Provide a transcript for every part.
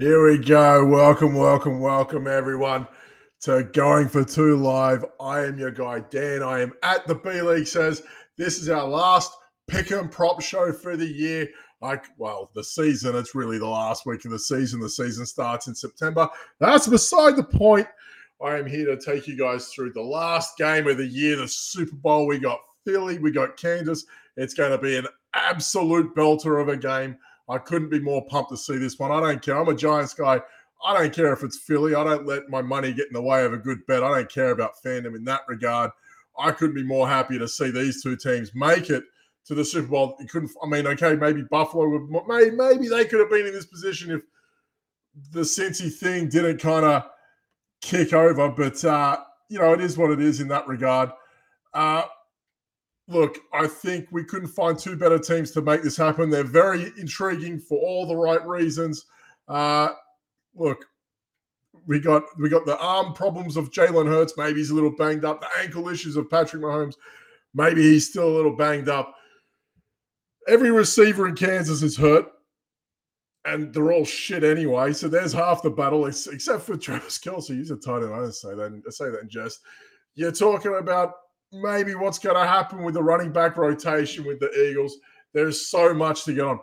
Here we go. Welcome, welcome, welcome, everyone, to Going for Two Live. I am your guy, Dan. I am at the B League Says. This is our last pick and prop show for the year. Like, well, the season, it's really the last week of the season. The season starts in September. That's beside the point. I am here to take you guys through the last game of the year, the Super Bowl. We got Philly, we got Kansas. It's going to be an absolute belter of a game. I couldn't be more pumped to see this one. I don't care. I'm a Giants guy. I don't care if it's Philly. I don't let my money get in the way of a good bet. I don't care about fandom in that regard. I couldn't be more happy to see these two teams make it to the Super Bowl. You couldn't. I mean, okay, maybe Buffalo would. Maybe, maybe they could have been in this position if the Cincy thing didn't kind of kick over. But uh, you know, it is what it is in that regard. Uh, look, I think we couldn't find two better teams to make this happen. They're very intriguing for all the right reasons. Uh, look, we got we got the arm problems of Jalen Hurts. Maybe he's a little banged up. The ankle issues of Patrick Mahomes. Maybe he's still a little banged up. Every receiver in Kansas is hurt, and they're all shit anyway. So there's half the battle, except for Travis Kelce. He's a tight end. I don't say that. I say that in jest. You're talking about maybe what's going to happen with the running back rotation with the Eagles. There's so much to get on.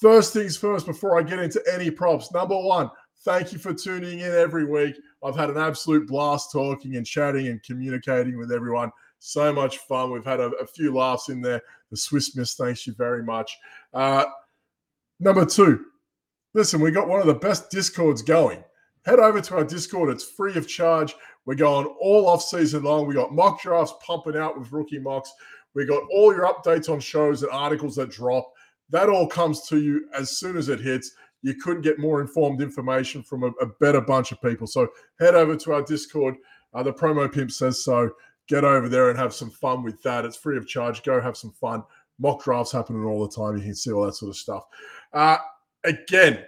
First things first, before I get into any props, number one, thank you for tuning in every week. I've had an absolute blast talking and chatting and communicating with everyone. So much fun. We've had a, a few laughs in there. The Swiss Miss, thanks you very much. Uh, number two, listen, we got one of the best Discords going. Head over to our Discord. It's free of charge. We're going all off season long. We got mock drafts pumping out with rookie mocks. We got all your updates on shows and articles that drop. That all comes to you as soon as it hits. You couldn't get more informed information from a, a better bunch of people. So head over to our Discord. Uh, the promo pimp says so. Get over there and have some fun with that. It's free of charge. Go have some fun. Mock drafts happening all the time. You can see all that sort of stuff. Uh, again,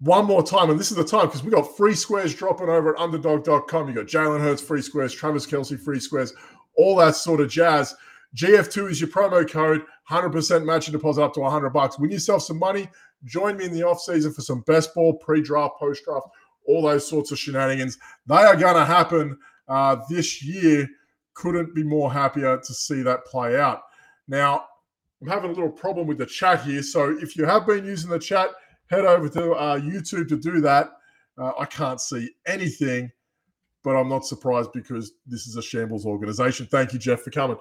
one more time, and this is the time because we got free squares dropping over at underdog.com. You got Jalen Hurts free squares, Travis Kelce free squares, all that sort of jazz. GF2 is your promo code, 100% matching deposit up to 100 bucks. Win yourself some money. Join me in the off season for some best ball, pre draft, post draft, all those sorts of shenanigans. They are going to happen uh, this year. Couldn't be more happier to see that play out. Now, I'm having a little problem with the chat here. So if you have been using the chat, head over to uh, YouTube to do that. Uh, I can't see anything, but I'm not surprised because this is a shambles organization. Thank you, Jeff, for coming.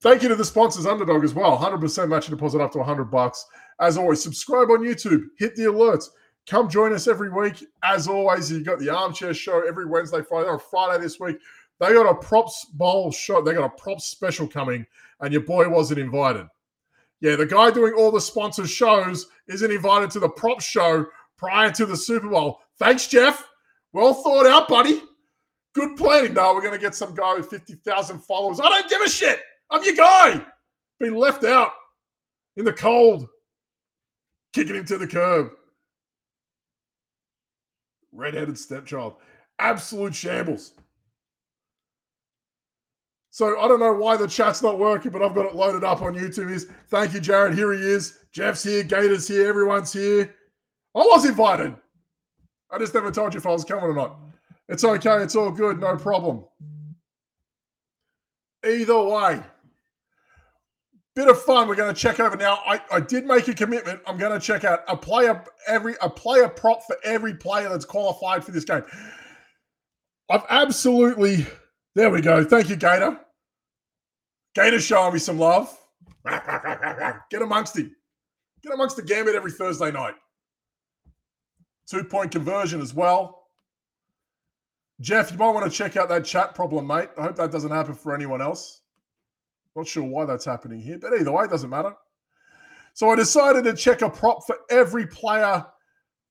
Thank you to the sponsors, Underdog, as well. 100% matching deposit up to 100 bucks. As always, subscribe on YouTube, hit the alerts. Come join us every week. As always, you've got the Armchair Show every Wednesday, Friday. or Friday this week, they got a props bowl show. They got a props special coming, and your boy wasn't invited. Yeah, the guy doing all the sponsored shows isn't invited to the prop show prior to the Super Bowl. Thanks, Jeff. Well thought out, buddy. Good planning. No, we're going to get some guy with 50,000 followers. I don't give a shit. I'm your guy. Been left out in the cold, kicking him to the curb. Redheaded stepchild. Absolute shambles. So I don't know why the chat's not working, but I've got it loaded up on YouTube. Is thank you, Jared. Here he is. Jeff's here. Gator's here. Everyone's here. I was invited. I just never told you if I was coming or not. It's okay. It's all good. No problem. Either way, bit of fun. We're going to check over now. I, I did make a commitment. I'm going to check out a player every a player prop for every player that's qualified for this game. I've absolutely there we go. Thank you, Gator. Gator showing me some love. Get amongst him. Get amongst the gambit every Thursday night. Two point conversion as well. Jeff, you might want to check out that chat problem, mate. I hope that doesn't happen for anyone else. Not sure why that's happening here, but either way, it doesn't matter. So I decided to check a prop for every player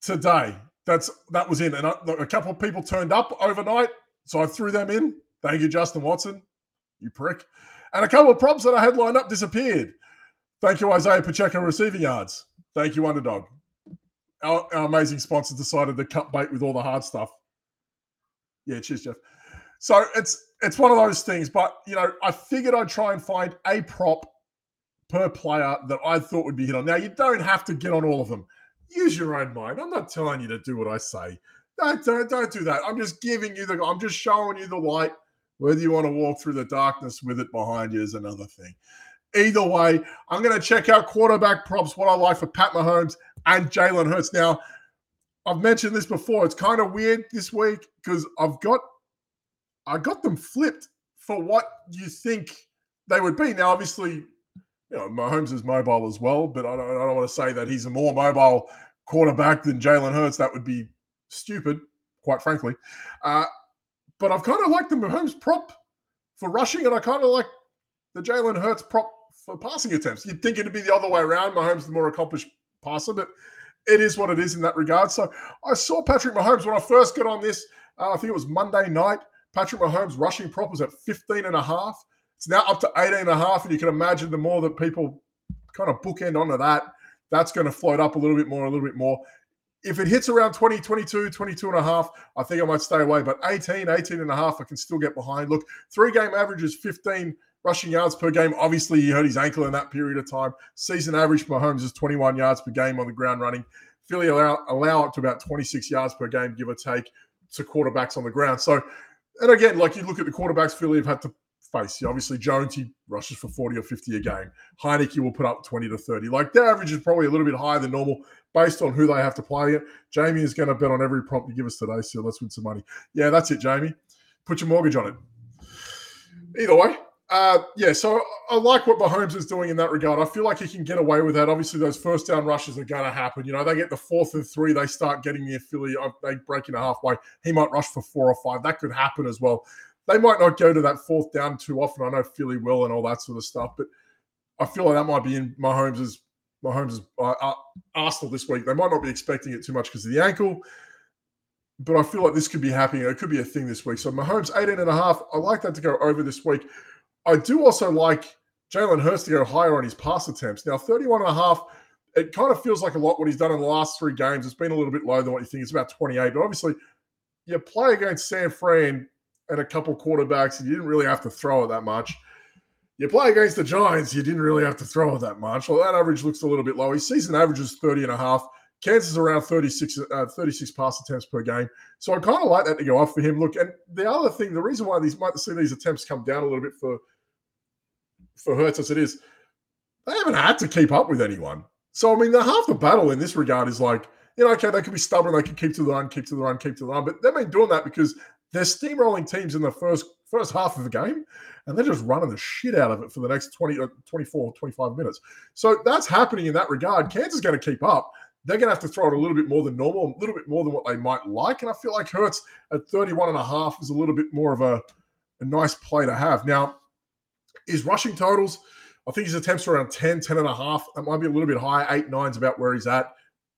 today. That's that was in, and a couple of people turned up overnight, so I threw them in. Thank you, Justin Watson. You prick. And a couple of props that I had lined up disappeared. Thank you, Isaiah Pacheco receiving yards. Thank you, Underdog. Our, our, amazing sponsor decided to cut bait with all the hard stuff. Yeah, cheers, Jeff. So it's it's one of those things, but you know, I figured I'd try and find a prop per player that I thought would be hit on. Now you don't have to get on all of them. use your own mind. I'm not telling you to do what I say. Don't, don't, don't do that. I'm just giving you the, I'm just showing you the light. Whether you want to walk through the darkness with it behind you is another thing. Either way, I'm going to check out quarterback props, what I like for Pat Mahomes and Jalen Hurts. Now, I've mentioned this before. It's kind of weird this week because I've got I got them flipped for what you think they would be. Now, obviously, you know, Mahomes is mobile as well, but I don't, I don't want to say that he's a more mobile quarterback than Jalen Hurts. That would be stupid, quite frankly. Uh, but I've kind of liked the Mahomes prop for rushing, and I kind of like the Jalen Hurts prop for passing attempts. You'd think it'd be the other way around. Mahomes the more accomplished passer, but it is what it is in that regard. So I saw Patrick Mahomes when I first got on this. Uh, I think it was Monday night. Patrick Mahomes rushing prop was at 15 and a half. It's now up to 18 and a half. And you can imagine the more that people kind of bookend onto that, that's going to float up a little bit more, a little bit more. If it hits around 20, 22, 22 and a half, I think I might stay away. But 18, 18 and a half, I can still get behind. Look, three game average is 15 rushing yards per game. Obviously, he hurt his ankle in that period of time. Season average for Mahomes is 21 yards per game on the ground running. Philly allow, allow up to about 26 yards per game, give or take, to quarterbacks on the ground. So, and again, like you look at the quarterbacks Philly have had to face. Obviously, Jones, he rushes for 40 or 50 a game. Heinicke will put up 20 to 30. Like their average is probably a little bit higher than normal based on who they have to play it. Jamie is going to bet on every prompt you give us today, so let's win some money. Yeah, that's it, Jamie. Put your mortgage on it. Either way, uh, yeah, so I like what Mahomes is doing in that regard. I feel like he can get away with that. Obviously, those first down rushes are going to happen. You know, they get the fourth and three, they start getting the Philly, uh, they break into halfway. He might rush for four or five. That could happen as well. They might not go to that fourth down too often. I know Philly will and all that sort of stuff, but I feel like that might be in Mahomes' Mahomes' uh, uh, Arsenal this week. They might not be expecting it too much because of the ankle, but I feel like this could be happening. It could be a thing this week. So Mahomes 18 and a half. I like that to go over this week. I do also like Jalen Hurts to go higher on his pass attempts. Now, 31 and a half, it kind of feels like a lot what he's done in the last three games. It's been a little bit lower than what you think. It's about 28. But obviously, you play against San Fran and a couple quarterbacks, and you didn't really have to throw it that much. You play against the Giants, you didn't really have to throw that much. Well, that average looks a little bit low. His season average is 30 and a half. Kansas is around 36, uh, 36 pass attempts per game. So I kind of like that to go off for him. Look, and the other thing, the reason why these might see these attempts come down a little bit for for Hurts as it is, they haven't had to keep up with anyone. So, I mean, the half the battle in this regard is like, you know, okay, they could be stubborn, they can keep to the run, keep to the run, keep to the run, but they've been doing that because they're steamrolling teams in the first first half of the game and they're just running the shit out of it for the next 20 uh, 24 25 minutes so that's happening in that regard kansas is going to keep up they're going to have to throw it a little bit more than normal a little bit more than what they might like and i feel like hurts at 31 and a half is a little bit more of a, a nice play to have now his rushing totals, I think his attempts are around 10, 10 and a half. That might be a little bit higher. Eight, nine's about where he's at.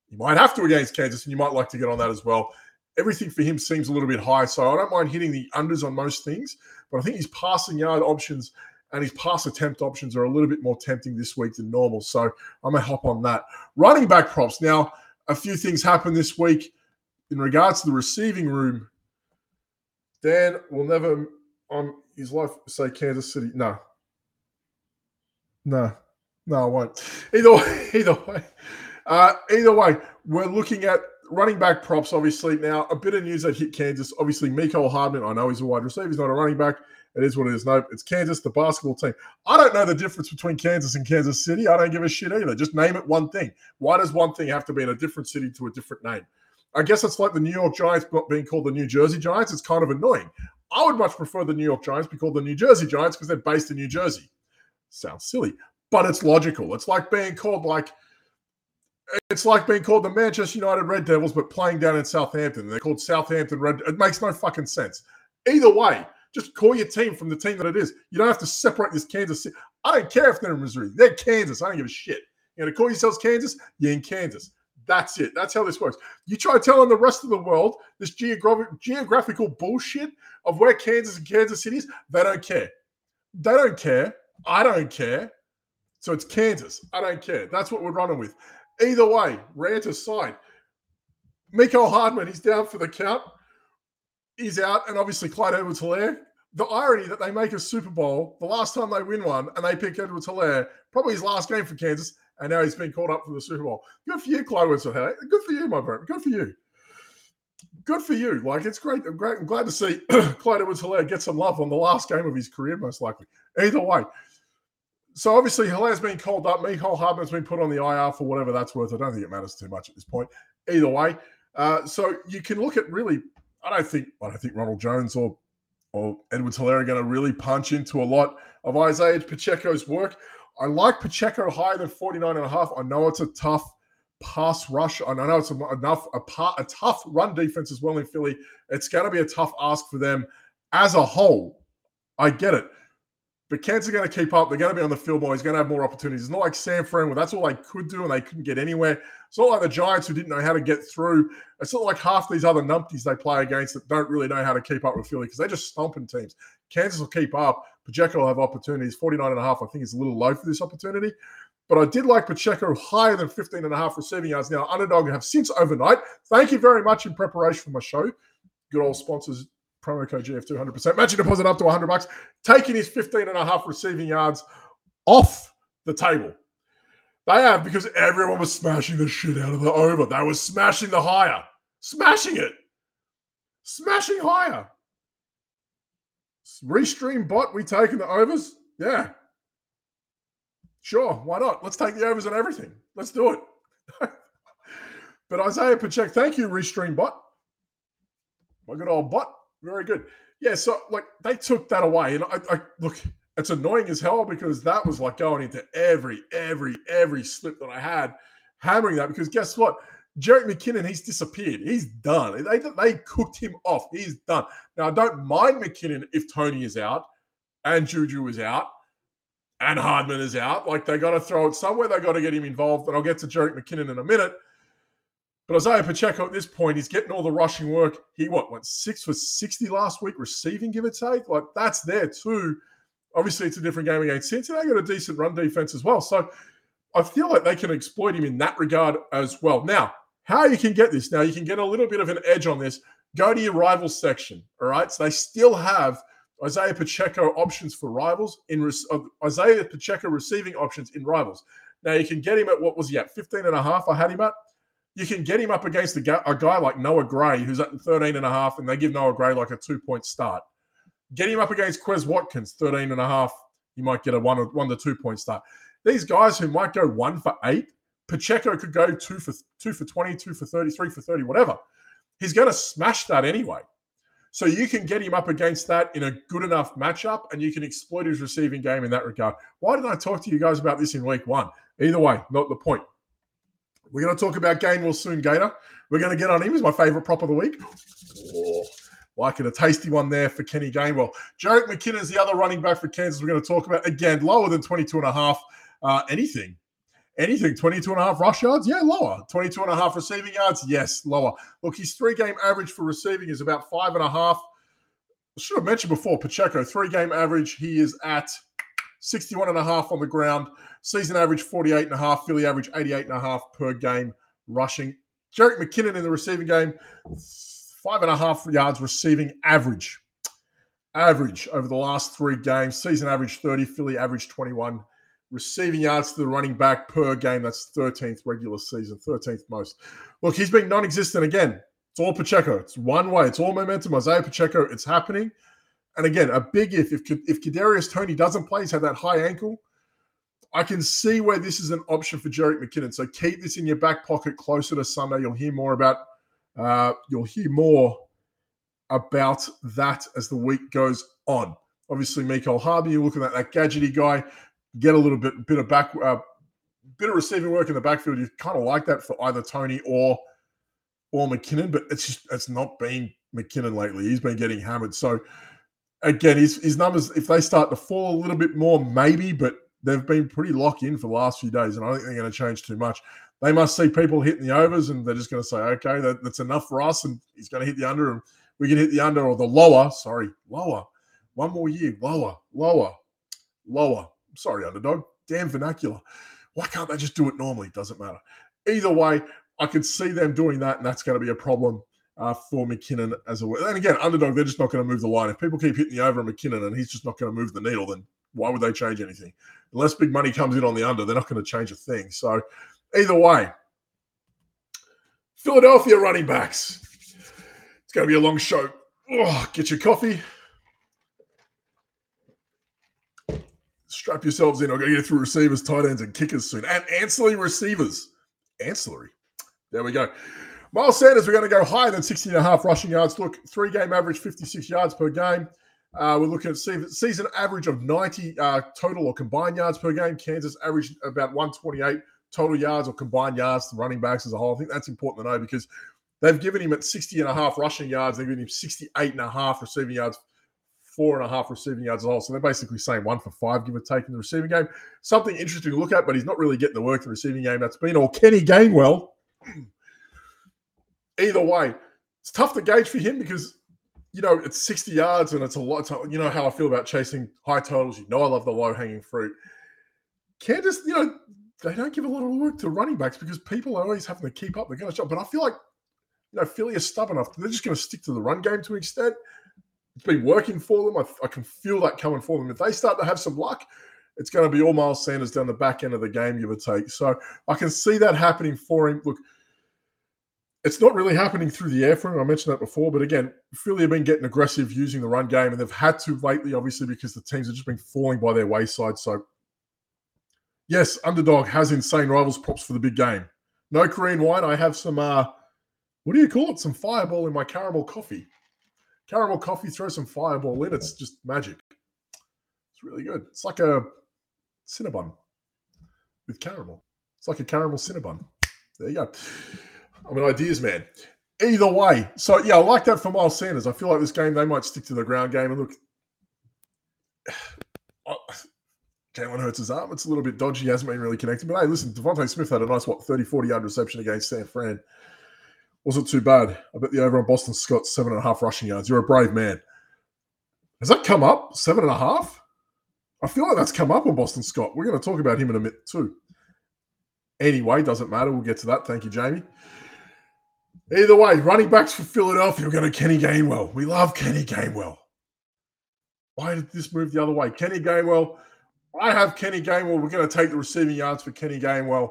You might have to against Kansas, and you might like to get on that as well. Everything for him seems a little bit high. So I don't mind hitting the unders on most things, but I think his passing yard options and his pass attempt options are a little bit more tempting this week than normal. So I'm going to hop on that. Running back props. Now, a few things happened this week in regards to the receiving room. Dan will never on his life say Kansas City. No, no, no, I won't. Either way, either way, uh, either way, we're looking at running back props. Obviously, now a bit of news that hit Kansas. Obviously, Mecole Hardman. I know he's a wide receiver. He's not a running back. It is what it is. No, it's Kansas, the basketball team. I don't know the difference between Kansas and Kansas City. I don't give a shit either. Just name it one thing. Why does one thing have to be in a different city to a different name? I guess it's like the New York Giants being called the New Jersey Giants. It's kind of annoying. I would much prefer the New York Giants be called the New Jersey Giants because they're based in New Jersey. Sounds silly, but it's logical. It's like being called like it's like being called the Manchester United Red Devils, but playing down in Southampton. They're called Southampton Red. It makes no fucking sense. Either way, just call your team from the team that it is. You don't have to separate this Kansas City. I don't care if they're in Missouri. They're Kansas. I don't give a shit. You're going to call yourselves Kansas? You're in Kansas. That's it. That's how this works. You try telling the rest of the world this geographic, geographical bullshit of where Kansas and Kansas City is, they don't care. They don't care. I don't care. So it's Kansas. I don't care. That's what we're running with. Either way, rant aside, Mecole Hardman, he's down for the count. He's out. And obviously, Clyde Edwards Helaire. The irony that they make a Super Bowl the last time they win one and they pick Edwards Helaire, probably his last game for Kansas, and now he's been called up for the Super Bowl. Good for you, Clyde Winston. Good for you, my friend. Good for you. Good for you. Like it's great. I'm great. I'm glad to see Clyde Edwards Helaire get some love on the last game of his career, most likely. Either way. So obviously Helaire's been called up. Mecole Hardman's been put on the IR for whatever that's worth. I don't think it matters too much at this point. Either way. Uh, so you can look at really, I don't think I don't think Ronald Jones or or Edwards Helaire are going to really punch into a lot of Isaiah Pacheco's work. I like Pacheco higher than 49 and a half. I know it's a tough pass rush. I know it's enough a, part, a tough run defense as well in Philly. It's going to be a tough ask for them as a whole. I get it. But Kansas are going to keep up. They're going to be on the field more. He's going to have more opportunities. It's not like San Fran, where that's all they could do and they couldn't get anywhere. It's not like the Giants who didn't know how to get through. It's not like half these other numpties they play against that don't really know how to keep up with Philly because they're just stomping teams. Kansas will keep up. Pacheco will have opportunities. 49 and a half, I think, is a little low for this opportunity. But I did like Pacheco higher than 15 and a half receiving yards. Now, Underdog have since overnight. Thank you very much in preparation for my show. Good old sponsors promo code GF200 percent matching deposit up to 100 bucks, taking his 15 and a half receiving yards off the table. They have because everyone was smashing the shit out of the over. They were smashing the higher, smashing it, smashing higher. Restream bot, we taking the overs? Yeah. Sure, why not? Let's take the overs on everything. Let's do it. but Isaiah Pacheco, thank you, Restream bot. My good old bot. Very good. Yeah, so like they took that away, and I, I look, it's annoying as hell because that was like going into every, every, every slip that I had, hammering that because guess what? Jerick McKinnon, he's disappeared. He's done. They, they cooked him off. He's done. Now, I don't mind McKinnon if Toney is out and Juju is out and Hardman is out. Like, they got to throw it somewhere. They got to get him involved. And I'll get to Jerick McKinnon in a minute. But Isaiah Pacheco at this point, he's getting all the rushing work. He what went six for 60 last week, receiving, give or take. Like that's there too. Obviously, it's a different game against Cincinnati. They got a decent run defense as well. So I feel like they can exploit him in that regard as well. Now, how you can get this? Now, you can get a little bit of an edge on this. Go to your rivals section. All right. So they still have Isaiah Pacheco options for rivals in uh, Isaiah Pacheco receiving options in rivals. Now you can get him at what was he at 15 and a half? I had him at you can get him up against a guy, like Noah Gray, who's at 13 and a half, and they give Noah Gray like a two point start. Get him up against Quez Watkins, 13 and a half. You might get a one, one to two point start. These guys who might go one for eight, Pacheco could go two for two for 20, two for 30, three for 30, whatever. He's going to smash that anyway. So you can get him up against that in a good enough matchup and you can exploit his receiving game in that regard. Why didn't I talk to you guys about this in week one? Either way, not the point. We're going to talk about Gainwell soon, Gator. We're going to get on him. He's my favorite prop of the week. Oh, liking a tasty one there for Kenny Gainwell. McKinnon is the other running back for Kansas. We're going to talk about again lower than 22 and a half. Uh, anything, anything, 22 and a half rush yards? Yeah, lower. 22 and a half receiving yards? Yes, lower. Look, his three game average for receiving is about five and a half. I should have mentioned before Pacheco, three game average. He is at 61 and a half on the ground. Season average 48 and a half. Philly average 88 and a half per game rushing. Jerick McKinnon in the receiving game, five and a half yards receiving average. Average over the last three games. Season average 30. Philly average 21. Receiving yards to the running back per game. That's 13th regular season, 13th most. Look, he's been non existent again. It's all Pacheco. It's one way. It's all momentum. Isaiah Pacheco. It's happening. And again, a big if if if Kadarius Toney doesn't play, he's had that high ankle. I can see where this is an option for Jerick McKinnon. So keep this in your back pocket closer to Sunday. You'll hear more about uh, you'll hear more about that as the week goes on. Obviously, Mecole Harvey, you're looking at that gadgety guy, get a little bit bit of back uh, bit of receiving work in the backfield. You kind of like that for either Toney or or McKinnon, but it's just it's not been McKinnon lately. He's been getting hammered. So again, his his numbers, if they start to fall a little bit more, maybe, but they've been pretty locked in for the last few days, and I don't think they're going to change too much. They must see people hitting the overs, and they're just going to say, okay, that, that's enough for us, and he's going to hit the under, and we can hit the under or the lower. Sorry, lower. One more year, lower, lower, lower. Sorry, underdog. Damn vernacular. Why can't they just do it normally? Doesn't matter. Either way, I can see them doing that, and that's going to be a problem uh, for McKinnon as a. And again, underdog, they're just not going to move the line. If people keep hitting the over on McKinnon and he's just not going to move the needle, then Why would they change anything? Unless big money comes in on the under, they're not going to change a thing. So either way, Philadelphia running backs. It's going to be a long show. Oh, get your coffee. Strap yourselves in. I'm going to get through receivers, tight ends, and kickers soon. And ancillary receivers. Ancillary. There we go. Miles Sanders, we're going to go higher than 60 and a half rushing yards. Look, three game average, 56 yards per game. Uh, we're looking at season average of 90 uh, total or combined yards per game. Kansas averaged about 128 total yards or combined yards to running backs as a whole. I think that's important to know because they've given him at 60 and a half rushing yards. They've given him 68 and a half receiving yards, four and a half receiving yards as well. So they're basically saying one for five, give or take, in the receiving game. Something interesting to look at, but he's not really getting the work in the receiving game. That's been all Kenny Gainwell either way, it's tough to gauge for him because you know it's 60 yards and it's a lot. You know how I feel about chasing high totals. You know I love the low hanging fruit. Kansas, you know, they don't give a lot of work to running backs because people are always having to keep up. They're going to jump, but I feel like you know Philly is stubborn enough. They're just going to stick to the run game to an extent. It's been working for them. I, I can feel that coming for them. If they start to have some luck, it's going to be all Miles Sanders down the back end of the game, give or take. So I can see that happening for him. Look, it's not really happening through the air for him. I mentioned that before, but again, Philly have been getting aggressive using the run game, and they've had to lately, obviously, because the teams have just been falling by their wayside. So, yes, underdog has insane rivals props for the big game. No Korean wine. I have some. uh What do you call it? Some Fireball in my caramel coffee. Caramel coffee. Throw some Fireball in. It's just magic. It's really good. It's like a Cinnabon with caramel. It's like a caramel Cinnabon. There you go. I'm an ideas man. Either way, so yeah, I like that for Miles Sanders. I feel like this game they might stick to the ground game. And look, Jalen Hurts' his arm. It's a little bit dodgy. He hasn't been really connected. But hey, listen, DeVonta Smith had a nice, what, 30, 40 yard reception against San Fran. Wasn't too bad. I bet the over on Boston Scott, seven and a half rushing yards. You're a brave man. Has that come up? Seven and a half? I feel like that's come up on Boston Scott. We're going to talk about him in a minute too. Anyway, doesn't matter. We'll get to that. Thank you, Jamie. Either way, running backs for Philadelphia, we're going to Kenny Gainwell. We love Kenny Gainwell. Why did this move the other way? Kenny Gainwell. I have Kenny Gainwell. We're going to take the receiving yards for Kenny Gainwell.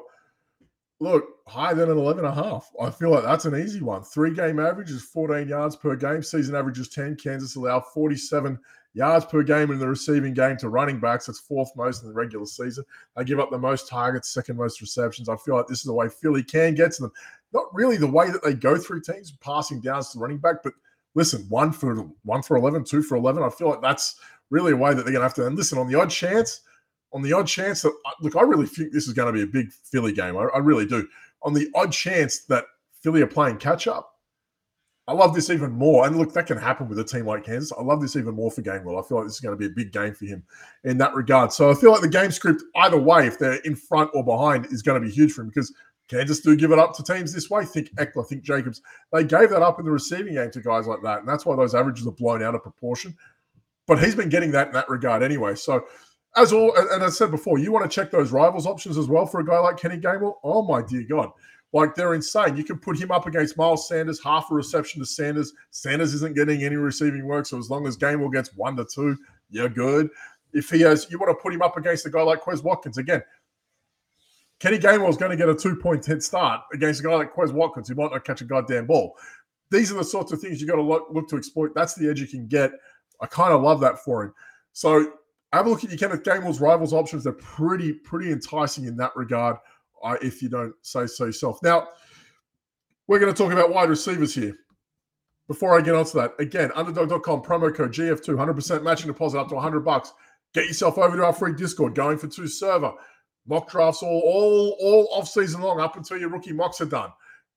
Look, higher than an 11 and a half. I feel like that's an easy one. Three game average is 14 yards per game. Season average is 10. Kansas allowed 47 yards per game in the receiving game to running backs. That's fourth most in the regular season. They give up the most targets, second most receptions. I feel like this is the way Philly can get to them not really the way that they go through teams, passing downs to the running back. But listen, one for one for 11, two for 11. I feel like that's really a way that they're going to have to. And listen, on the odd chance, on the odd chance that, uh, look, I really think this is going to be a big Philly game. I, I really do. On the odd chance that Philly are playing catch up, I love this even more. And look, that can happen with a team like Kansas. I love this even more for Gainwell. I feel like this is going to be a big game for him in that regard. So I feel like the game script, either way, if they're in front or behind, is going to be huge for him because Kansas do give it up to teams this way. Think Ekeler, think Jacobs. They gave that up in the receiving game to guys like that. And that's why those averages are blown out of proportion. But he's been getting that in that regard anyway. So, as all, and as I said before, you want to check those rivals options as well for a guy like Kenny Gainwell. Oh, my dear God. Like they're insane. You can put him up against Miles Sanders, half a reception to Sanders. Sanders isn't getting any receiving work. So, as long as Gainwell gets one to two, you're good. If he has, you want to put him up against a guy like Quez Watkins. Again, Kenny Gainwell is going to get a two point head start against a guy like Quez Watkins who might not catch a goddamn ball. These are the sorts of things you got to look, look to exploit. That's the edge you can get. I kind of love that for him. So have a look at your Kenneth Gainwell's rivals options. They're pretty, pretty enticing in that regard, uh, if you don't say so yourself. Now, we're going to talk about wide receivers here. Before I get onto that, again, underdog.com promo code GF2, 100% matching deposit up to 100 bucks. Get yourself over to our free Discord, going for two server mock drafts all all all off season long up until your rookie mocks are done.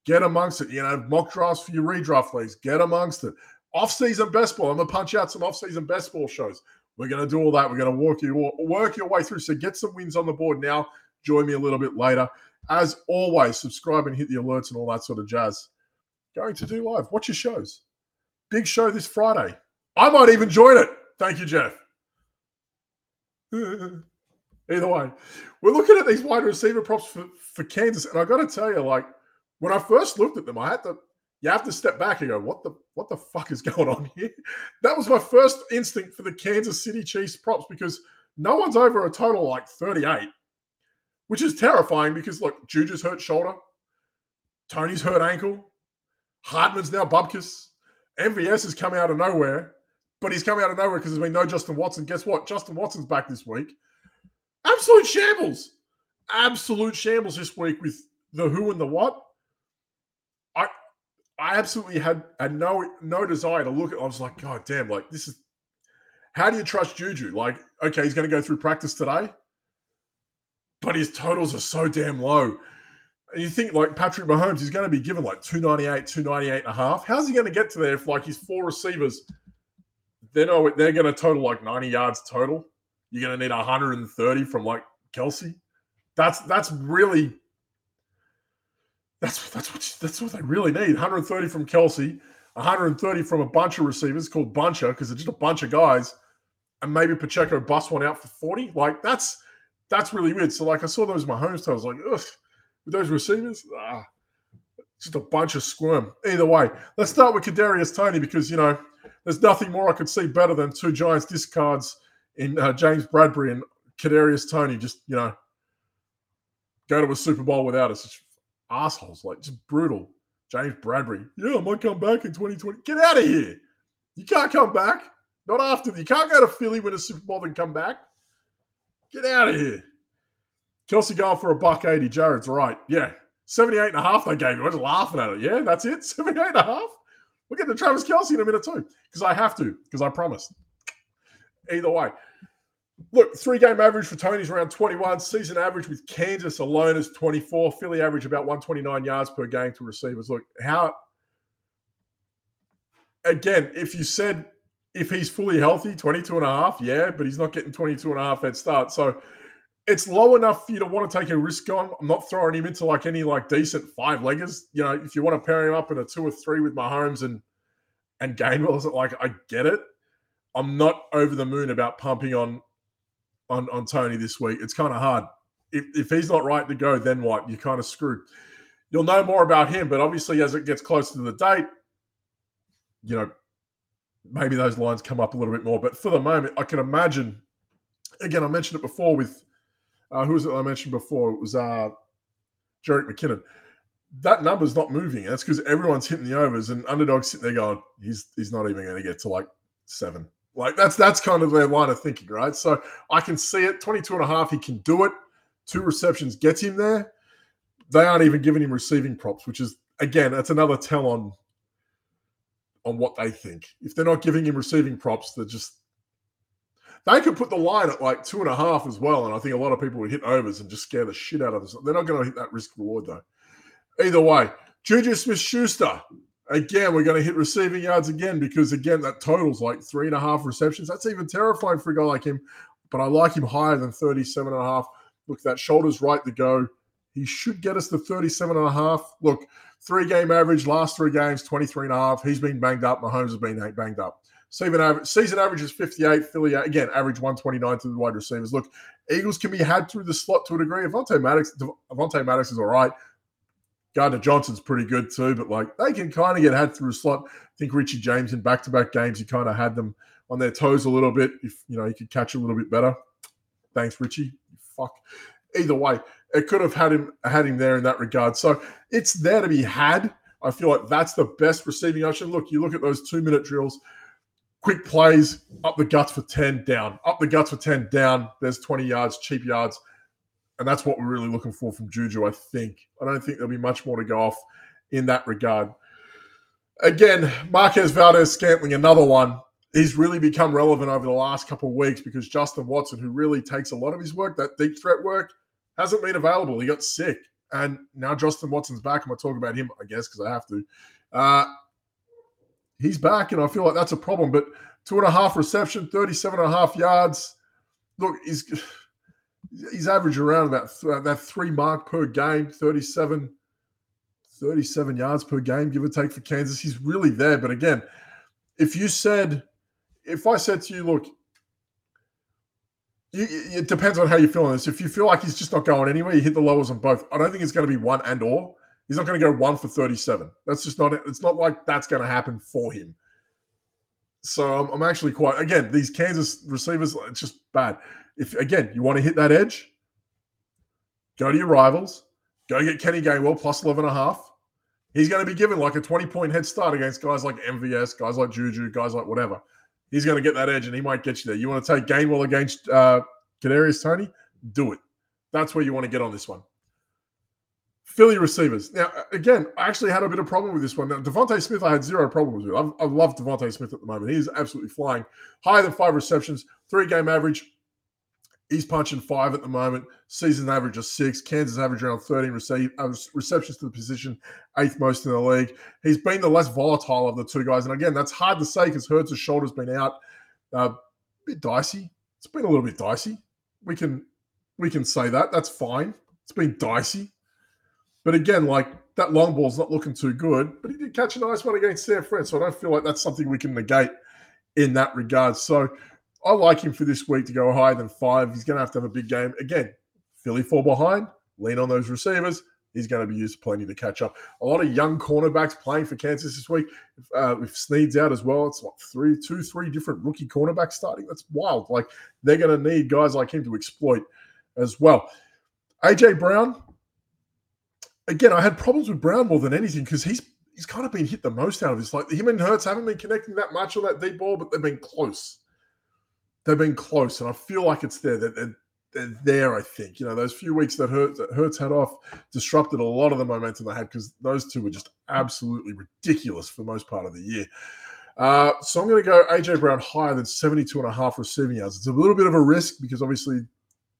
Get amongst it. You know, mock drafts for your redraft leagues. Get amongst it. Off season best ball. I'm gonna punch out some off season best ball shows. We're gonna do all that. We're gonna work you work your way through. So get some wins on the board now. Join me a little bit later. As always, subscribe and hit the alerts and all that sort of jazz. Going to do live. Watch your shows. Big show this Friday. I might even join it. Thank you, Jeff. Either way, we're looking at these wide receiver props for, for Kansas, and I got to tell you, like when I first looked at them, I had to. You have to step back and go, "What the what the fuck is going on here?" That was my first instinct for the Kansas City Chiefs props because no one's over a total like 38, which is terrifying because look, Juju's hurt shoulder, Toney's hurt ankle, Hardman's now bubkus, MVS has come out of nowhere, but he's coming out of nowhere because there's been no Justin Watson. Guess what? Justin Watson's back this week. Absolute shambles. Absolute shambles this week with the who and the what. I I absolutely had had no no desire to look at. I was like, God damn, like this is how do you trust Juju? Like, okay, he's to go through practice today, but his totals are so damn low. And you think like Patrick Mahomes, he's going to be given like 298, 298 and a half. How's he going to get to there if like his four receivers, they're, no, they're going to total like 90 yards total? You're going to need 130 from like Kelce. That's that's really that's that's what that's what they really need. 130 from Kelce, 130 from a bunch of receivers called buncher because it's just a bunch of guys, and maybe Pacheco bust one out for 40. Like that's that's really weird. So like I saw those Mahomes was like ugh, with those receivers, ah, just a bunch of squirm. Either way, let's start with Kadarius Toney because you know there's nothing more I could see better than two Giants discards in uh, James Bradberry and Kadarius Toney Just you know, go to a Super Bowl without us. Assholes, like just brutal. James Bradberry, yeah, I might come back in 2020. Get out of here. You can't come back. Not after. You can't go to Philly win a Super Bowl and come back. Get out of here. Kelce going for a buck 80. Jared's right. Yeah. 78 and a half they gave you. I was laughing at it. Yeah, that's it. 78 and a half. We'll get to Travis Kelce in a minute too. Because I have to, because I promised. Either way. Look, three game average for Toney's around 21. Season average with Kansas alone is 24. Philly average about 129 yards per game to receivers. Look, how again, if you said if he's fully healthy, 22 and a half, yeah, but he's not getting 22 and a half head start. So it's low enough for you to want to take a risk on. I'm not throwing him into like any like decent five leggers. You know, if you want to pair him up in a two or three with Mahomes and and Gainwell, is it like I get it. I'm not over the moon about pumping on on on Toney this week. It's kind of hard. If, if he's not right to go, then what? You're kind of screwed. You'll know more about him, but obviously, as it gets closer to the date, you know, maybe those lines come up a little bit more. But for the moment, I can imagine. Again, I mentioned it before with uh, who was it I mentioned before? It was uh, McKinnon. That number's not moving. That's because everyone's hitting the overs, and underdogs sitting there going, "He's he's not even going to get to like seven. Like that's that's kind of their line of thinking, right? So I can see it. 22 and a half, he can do it. Two receptions gets him there. They aren't even giving him receiving props, which is again, that's another tell on on what they think. If they're not giving him receiving props, they're just they could put the line at like two and a half as well. And I think a lot of people would hit overs and just scare the shit out of us. They're not going to hit that risk reward though. Either way, Juju Smith Schuster, Again, we're going to hit receiving yards again because, again, that total's like three and a half receptions. That's even terrifying for a guy like him, but I like him higher than 37 and a half. Look, that shoulder's right to go. He should get us to 37 and a half. Look, three game average, last three games, 23 and a half. He's been banged up. Mahomes has been banged up. Season average, season average is 58. Philly, again, average 129 to the wide receivers. Look, Eagles can be had through the slot to a degree. Avonte Maddox, Avonte Maddox is all right. Gardner Johnson's pretty good too, but like they can kind of get had through a slot. I think Richie James in back to back games, he kind of had them on their toes a little bit. If you know, he could catch a little bit better. Thanks, Richie. Fuck. Either way, it could have had him had him there in that regard. So it's there to be had. I feel like that's the best receiving option. Look, you look at those two minute drills, quick plays, up the guts for 10, down, up the guts for 10, down. There's 20 yards, cheap yards. And that's what we're really looking for from Juju, I think. I don't think there'll be much more to go off in that regard. Again, Marquez Valdes Scantling, another one. He's really become relevant over the last couple of weeks because Justin Watson, who really takes a lot of his work, that deep threat work, hasn't been available. He got sick. And now Justin Watson's back. I'm going to talk about him, I guess, because I have to. Uh, he's back, and I feel like that's a problem. But two and a half reception, 37 and a half yards. Look, he's he's averaging around about th- uh, that three mark per game, 37, 37 yards per game, give or take for Kansas. He's really there. But again, if you said, if I said to you, look, you, it depends on how you feel on this. If you feel like he's just not going anywhere, you hit the lowers on both. I don't think it's going to be one and or. He's not going to go one for 37. That's just not, it's not like that's going to happen for him. So I'm, I'm actually quite, again, these Kansas receivers, it's just bad. If again you want to hit that edge, go to your rivals, go get Kenny Gainwell plus 11 and a half. He's going to be given like a 20 point head start against guys like MVS, guys like Juju, guys like whatever. He's going to get that edge and he might get you there. You want to take Gainwell against uh, Kadarius Toney? Do it. That's where you want to get on this one. Philly receivers. Now, again, I actually had a bit of problem with this one. Now, DeVonta Smith, I had zero problems with. I, I love DeVonta Smith at the moment. He's absolutely flying. Higher than five receptions, three game average. He's punching five at the moment. Season average of six. Kansas average around 13 receive, uh, receptions to the position, eighth most in the league. He's been the less volatile of the two guys. And again, that's hard to say because Hurts' shoulder's been out. Uh, a bit dicey. It's been a little bit dicey. We can we can say that. That's fine. It's been dicey. But again, like that long ball's not looking too good, but he did catch a nice one against San Fran. So I don't feel like that's something we can negate in that regard. So I like him for this week to go higher than five. He's going to have to have a big game. Again, Philly fall behind, lean on those receivers. He's going to be used plenty to catch up. A lot of young cornerbacks playing for Kansas this week. Uh, with Sneed's out as well, it's like three, two, three different rookie cornerbacks starting. That's wild. Like they're going to need guys like him to exploit as well. AJ Brown, again, I had problems with Brown more than anything because he's he's kind of been hit the most out of this. Like him and Hurts haven't been connecting that much on that deep ball, but they've been close. They've been close, and I feel like it's there. They're, they're, they're there. I think you know those few weeks that Hurts that Hurts had off disrupted a lot of the momentum they had because those two were just absolutely ridiculous for most part of the year. Uh, so I'm going to go AJ Brown higher than 72 and a half receiving yards. It's a little bit of a risk because obviously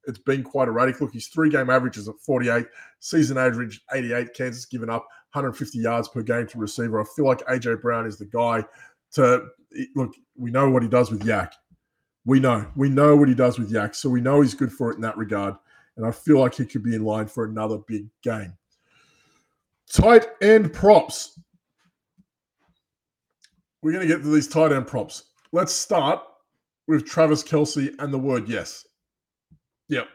it's been quite erratic. Look, his three game average is at 48, season average 88. Kansas given up 150 yards per game to receiver. I feel like AJ Brown is the guy to look. We know what he does with YAC. We know, we know what he does with YAC, so we know he's good for it in that regard. And I feel like he could be in line for another big game. Tight end props. We're going to get to these tight end props. Let's start with Travis Kelce and the word yes. Yep.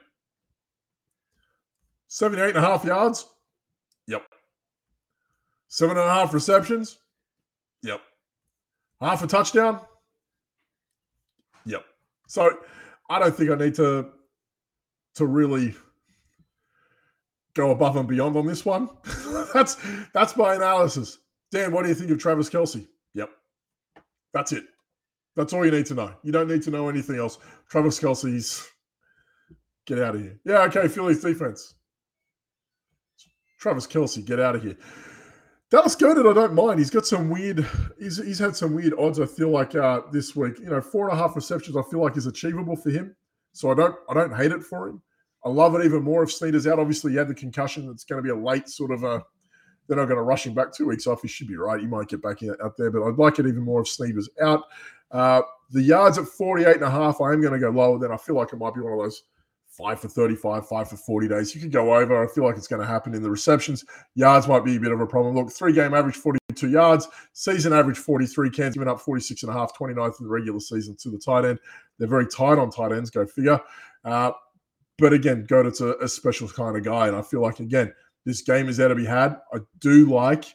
78 and a half yards? Yep. Seven and a half receptions? Yep. Half a touchdown? So I don't think I need to to really go above and beyond on this one. that's that's my analysis. Dan, what do you think of Travis Kelce? Yep. That's it. That's all you need to know. You don't need to know anything else. Travis Kelce's Get out of here. Yeah, okay, Phillies defense. Travis Kelce, get out of here. Dallas Goedert, I don't mind. He's got some weird. He's he's had some weird odds. I feel like uh, this week, you know, four and a half receptions. I feel like is achievable for him. So I don't I don't hate it for him. I love it even more if Sneeder's out. Obviously, he had the concussion. It's going to be a late sort of a. They're not going to rush him back two weeks off. He should be right. He might get back in, out there, but I'd like it even more if Sneeder's out. Uh, the yards at 48 and a half, I am going to go lower. Then I feel like it might be one of those five for 35, five for 40 days. You could go over. I feel like it's going to happen in the receptions. Yards might be a bit of a problem. Look, three game average 42 yards, season average 43. Kansas given up 46 and a half, 29th in the regular season to the tight end. They're very tight on tight ends, go figure. Uh, but again, Goedert's a, a special kind of guy. And I feel like, again, this game is there to be had. I do like.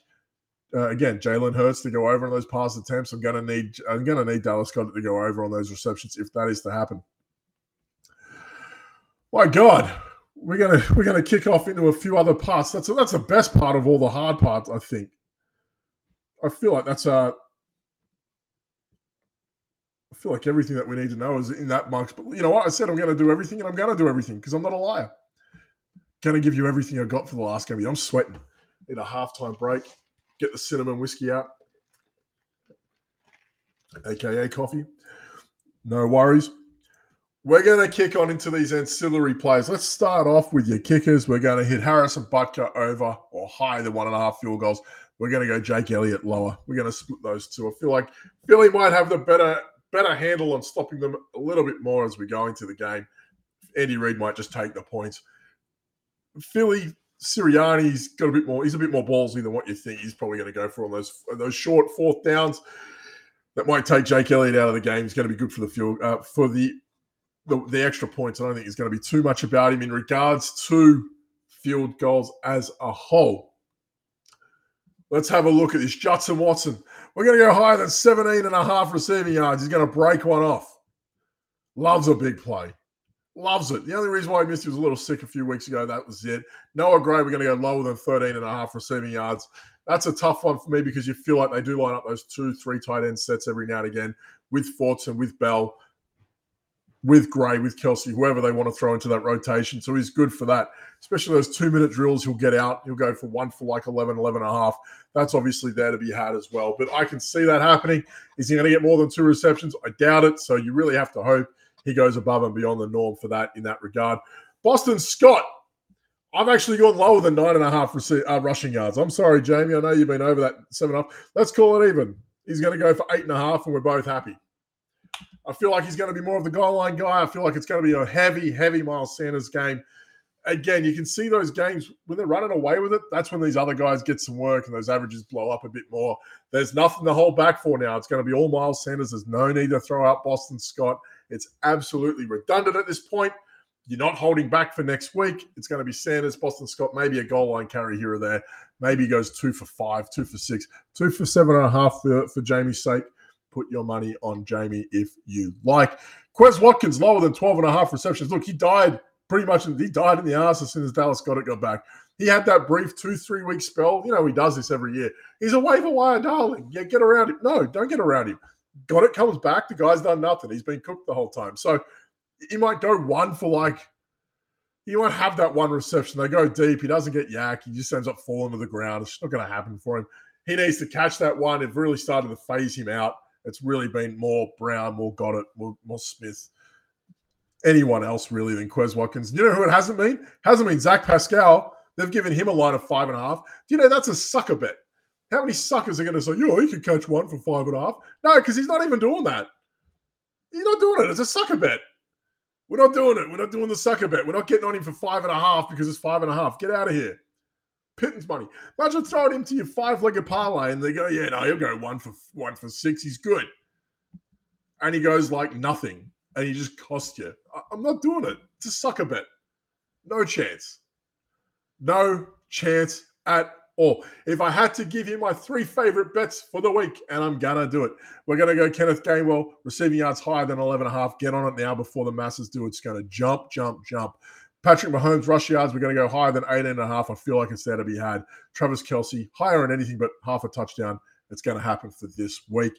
Uh, again, Jalen Hurts to go over on those pass attempts. I'm gonna need I'm gonna need Dallas Goedert to go over on those receptions if that is to happen. My God, we're gonna we're gonna kick off into a few other parts. That's a, that's the best part of all the hard parts, I think. I feel like that's a. I feel like everything that we need to know is in that box. But you know what? I said I'm going to do everything, and I'm going to do everything because I'm not a liar. Going to give you everything I got for the last game. I'm sweating. Need a halftime break. Get the cinnamon whiskey out, aka coffee. No worries. We're going to kick on into these ancillary plays. Let's start off with your kickers. We're going to hit Harrison Butker over or higher than one and a half field goals. We're going to go Jake Elliott lower. We're going to split those two. I feel like Philly might have the better better handle on stopping them a little bit more as we go into the game. Andy Reid might just take the points. Philly Sirianni's got a bit more. He's a bit more ballsy than what you think. He's probably going to go for on those those short fourth downs. That might take Jake Elliott out of the game. He's going to be good for the field uh, for the the, the extra points, I don't think is going to be too much about him in regards to field goals as a whole. Let's have a look at this. Justin Watson. We're going to go higher than 17 and a half receiving yards. He's going to break one off. Loves a big play. Loves it. The only reason why he missed, he was a little sick a few weeks ago. That was it. Noah Gray, we're going to go lower than 13 and a half receiving yards. That's a tough one for me because you feel like they do line up those two, three tight end sets every now and again with Fortson, with Bell, with Gray, with Kelce, whoever they want to throw into that rotation. So he's good for that, especially those two minute drills. He'll get out. He'll go for one for like 11, 11 and a half. That's obviously there to be had as well. But I can see that happening. Is he going to get more than two receptions? I doubt it. So you really have to hope he goes above and beyond the norm for that in that regard. Boston Scott, I've actually gone lower than nine and a half uh, rushing yards. I'm sorry, Jamie. I know you've been over that seven up. Let's call it even. He's going to go for eight and a half, and we're both happy. I feel like he's going to be more of the goal line guy. I feel like it's going to be a heavy, heavy Miles Sanders game. Again, you can see those games when they're running away with it. That's when these other guys get some work and those averages blow up a bit more. There's nothing to hold back for now. It's going to be all Miles Sanders. There's no need to throw out Boston Scott. It's absolutely redundant at this point. You're not holding back for next week. It's going to be Sanders, Boston Scott, maybe a goal line carry here or there. Maybe he goes two for five, two for six, two for seven and a half for, for Jamie's sake. Put your money on Jamie if you like. Quez Watkins, lower than 12 and a half receptions. Look, he died pretty much, he died in the ass as soon as Dallas got it got back. He had that brief two, three week spell. You know, he does this every year. He's a waiver wire darling. Yeah, get around him. No, don't get around him got it, comes back. The guy's done nothing. He's been cooked the whole time. So he might go one for like, he won't have that one reception. They go deep. He doesn't get YAC. He just ends up falling to the ground. It's not going to happen for him. He needs to catch that one. It really started to phase him out. It's really been more Brown, more Goedert, more, more Smith, anyone else really than Quez Watkins. You know who it hasn't been? Hasn't been Zach Pascal. They've given him a line of five and a half. You know that's a sucker bet? How many suckers are going to say, yo, he could catch one for five and a half? No, because he's not even doing that. He's not doing it. It's a sucker bet. We're not doing it. We're not doing the sucker bet. We're not getting on him for five and a half because it's five and a half. Get out of here. Pittance money. Imagine throwing him to your five-legged parlay and they go, yeah, no, he'll go one for one for six. He's good. And he goes like nothing. And he just costs you. I'm not doing it. It's a sucker bet. No chance. No chance at all. if I had to give you my three favorite bets for the week, and I'm to do it, we're to go Kenneth Gainwell, receiving yards higher than 11.5. Get on it now before the masses do. It's to jump, jump, jump. Patrick Mahomes, rush yards, we're going to go higher than 18.5. I feel like it's there to be had. Travis Kelce, higher on anything but half a touchdown. It's going to happen for this week.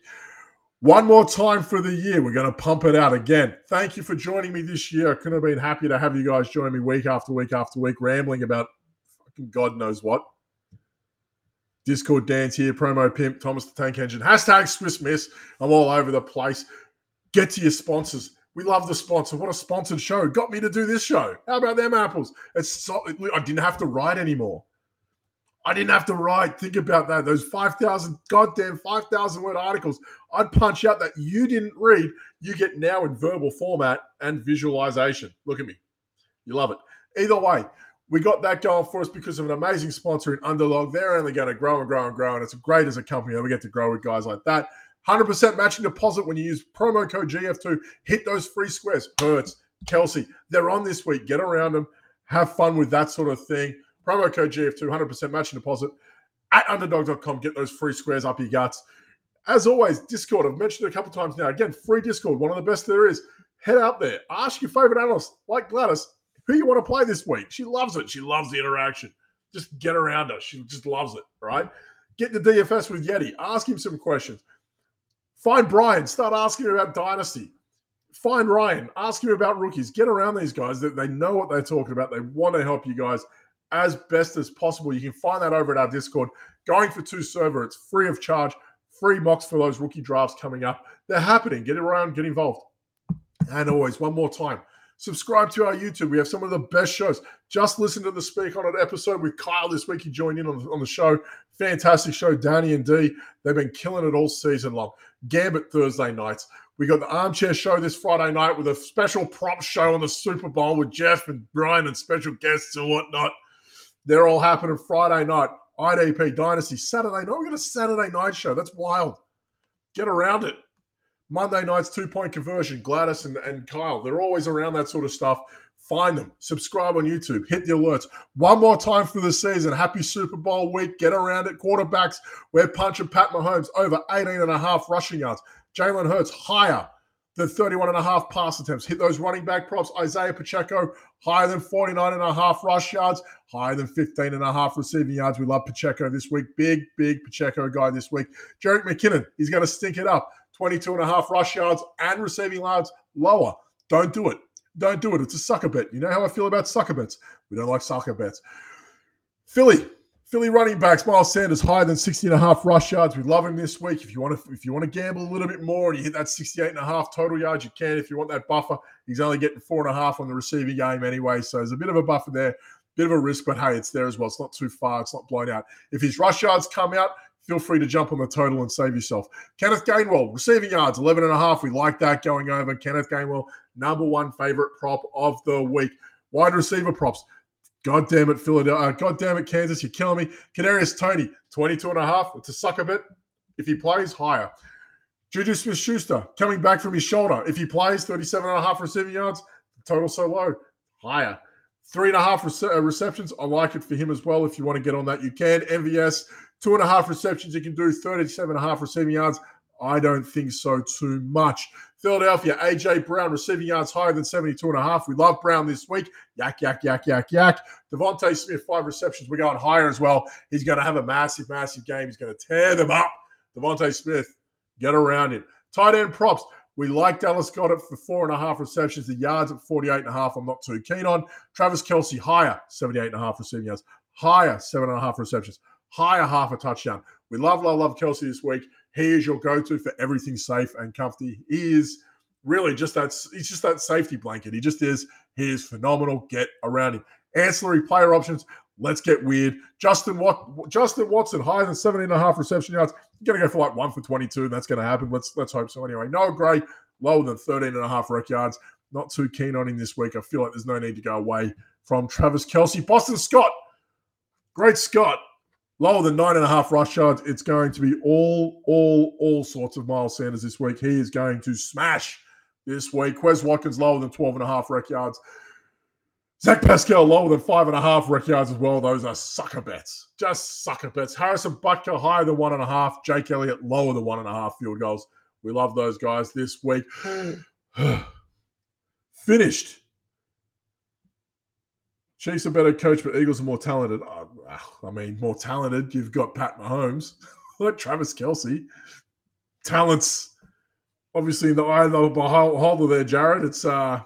One more time for the year. We're going to pump it out again. Thank you for joining me this year. I couldn't have been happier to have you guys join me week after week after week, rambling about fucking God knows what. Discord dance here, promo pimp, Thomas the Tank Engine, hashtag Swiss Miss. I'm all over the place. Get to your sponsors. We love the sponsor. What a sponsored show. Got me to do this show. How about them apples? It's so, I didn't have to write anymore. I didn't have to write. Think about that. Those 5,000, goddamn 5,000 word articles I'd punch out that you didn't read, you get now in verbal format and visualization. Look at me. You love it. Either way, we got that going for us because of an amazing sponsor in Underdog. They're only going to grow and grow and grow. And it's great as a company that we get to grow with guys like that. 100% matching deposit when you use promo code GF2. Hit those free squares. Hurts, Kelce, they're on this week. Get around them. Have fun with that sort of thing. Promo code GF2, 100% matching deposit at underdog.com. Get those free squares up your guts. As always, Discord, I've mentioned it a couple times now. Again, free Discord, one of the best there is. Head out there. Ask your favorite analyst, like Gladys, who you want to play this week. She loves it. She loves the interaction. Just get around her. She just loves it, right? Get the DFS with Yeti. Ask him some questions. Find Brian. Start asking him about Dynasty. Find Ryan. Ask him about rookies. Get around these guys that they know what they're talking about. They want to help you guys as best as possible. You can find that over at our Discord. Going for two server. It's free of charge. Free mocks for those rookie drafts coming up. They're happening. Get around, get involved. And always, one more time, Subscribe to our YouTube. We have some of the best shows. Just listen to the Speak on It episode with Kyle this week. He joined in on, on the show. Fantastic show. Danny and D, they've been killing it all season long. Gambit Thursday nights. We got the Armchair Show this Friday night with a special prop show on the Super Bowl with Jeff and Brian and special guests and whatnot. They're all happening Friday night. IDP Dynasty Saturday night. We got a Saturday night show. That's wild. Get around it. Monday night's two point conversion, Gladys and, and Kyle. They're always around that sort of stuff. Find them, subscribe on YouTube, hit the alerts. One more time for the season. Happy Super Bowl week. Get around it. Quarterbacks, we're punching Pat Mahomes over 18 and a half rushing yards. Jalen Hurts higher than 31 and a half pass attempts. Hit those running back props. Isaiah Pacheco, higher than 49 and a half rush yards, higher than 15 and a half receiving yards. We love Pacheco this week. Big, big Pacheco guy this week. Jerick McKinnon, he's going to stink it up. 22 and a half rush yards and receiving yards lower. Don't do it. Don't do it. It's a sucker bet. You know how I feel about sucker bets. We don't like sucker bets. Philly, Philly running backs, Miles Sanders higher than 60 and a half rush yards. We love him this week. If you want to, if you want to gamble a little bit more and you hit that 68 and a half total yards, you can. If you want that buffer, he's only getting four and a half on the receiving game anyway. So there's a bit of a buffer there, bit of a risk, but hey, it's there as well. It's not too far. It's not blown out. If his rush yards come out, feel free to jump on the total and save yourself. Kenneth Gainwell, receiving yards, 11 and a half. We like that going over. Kenneth Gainwell, number one favorite prop of the week. Wide receiver props. God damn it, Philadelphia. Uh, God damn it, Kansas. You're killing me. Kadarius Toney, 22 and a half. It's a sucker bit. If he plays, higher. Juju Smith Schuster coming back from his shoulder. If he plays, 37 and a half receiving yards. Total so low. Higher. Three and a half rece- uh, receptions. I like it for him as well. If you want to get on that, you can. MVS, two and a half receptions. You can do 37 and a half receiving yards. I don't think so too much. Philadelphia, AJ Brown receiving yards higher than 72 and a half. We love Brown this week. Yak, yak, yak, yak, yak. DeVonta Smith, five receptions. We're going higher as well. He's going to have a massive, massive game. He's going to tear them up. DeVonta Smith, get around him. Tight end props. We like Dallas Goedert for four and a half receptions. The yards at 48 and a half, I'm not too keen on. Travis Kelce higher, 78 and a half receiving yards. Higher, seven and a half receptions. Higher, half a touchdown. We love, love, love Kelce this week. He is your go-to for everything safe and comfy. He is really just that. He's just that safety blanket. He just is. He is phenomenal. Get around him. Ancillary player options. Let's get weird. Justin Wat- Justin Watson, higher than 17 and a half reception yards. Gonna go for like one for 22, and that's gonna happen. Let's let's hope so. Anyway, Noah Gray, lower than 13 and a half rec yards. Not too keen on him this week. I feel like there's no need to go away from Travis Kelce. Boston Scott, great Scott, lower than nine and a half rush yards. It's going to be all, all, all sorts of Miles Sanders this week. He is going to smash this week. Quez Watkins lower than 12 and a half rec yards. Zach Pascal lower than five and a half rec yards as well. Those are sucker bets. Just sucker bets. Harrison Butker higher than one and a half. Jake Elliott lower than one and a half field goals. We love those guys this week. Finished. Chiefs are better coach, but Eagles are more talented. I mean, more talented. You've got Pat Mahomes, like Travis Kelce. Talents, obviously, in the eye of the beholder there, Jared. It's uh,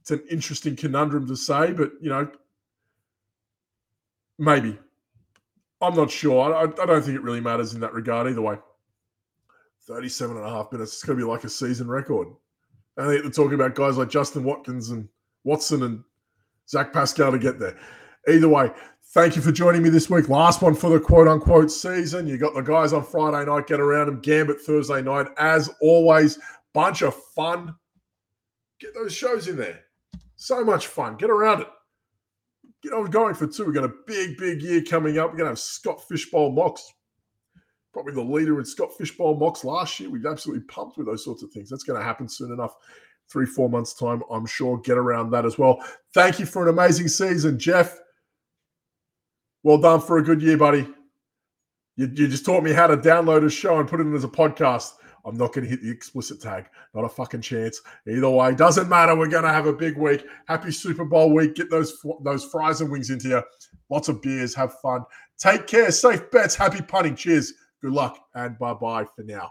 it's an interesting conundrum to say, but you know, maybe. I'm not sure. I, I don't think it really matters in that regard either way. 37 and a half minutes. It's going to be like a season record. And they're talking about guys like Justin Watkins and Watson and Zach Pascal to get there. Either way, thank you for joining me this week. Last one for the quote unquote season. You got the guys on Friday night, get around them. Gambit Thursday night. As always, bunch of fun. Get those shows in there. So much fun. Get around it. Get on going for two. We've got a big, big year coming up. We're going to have Scott Fishbowl mocks. Probably the leader in Scott Fishbowl mocks last year. We've absolutely pumped with those sorts of things. That's going to happen soon enough three, four months' time, I'm sure. Get around that as well. Thank you for an amazing season, Jeff. Well done for a good year, buddy. You, you just taught me how to download a show and put it in as a podcast. I'm not going to hit the explicit tag. Not a fucking chance. Either way, doesn't matter. We're going to have a big week. Happy Super Bowl week. Get those those fries and wings into you. Lots of beers. Have fun. Take care. Safe bets. Happy punting. Cheers. Good luck and bye bye for now.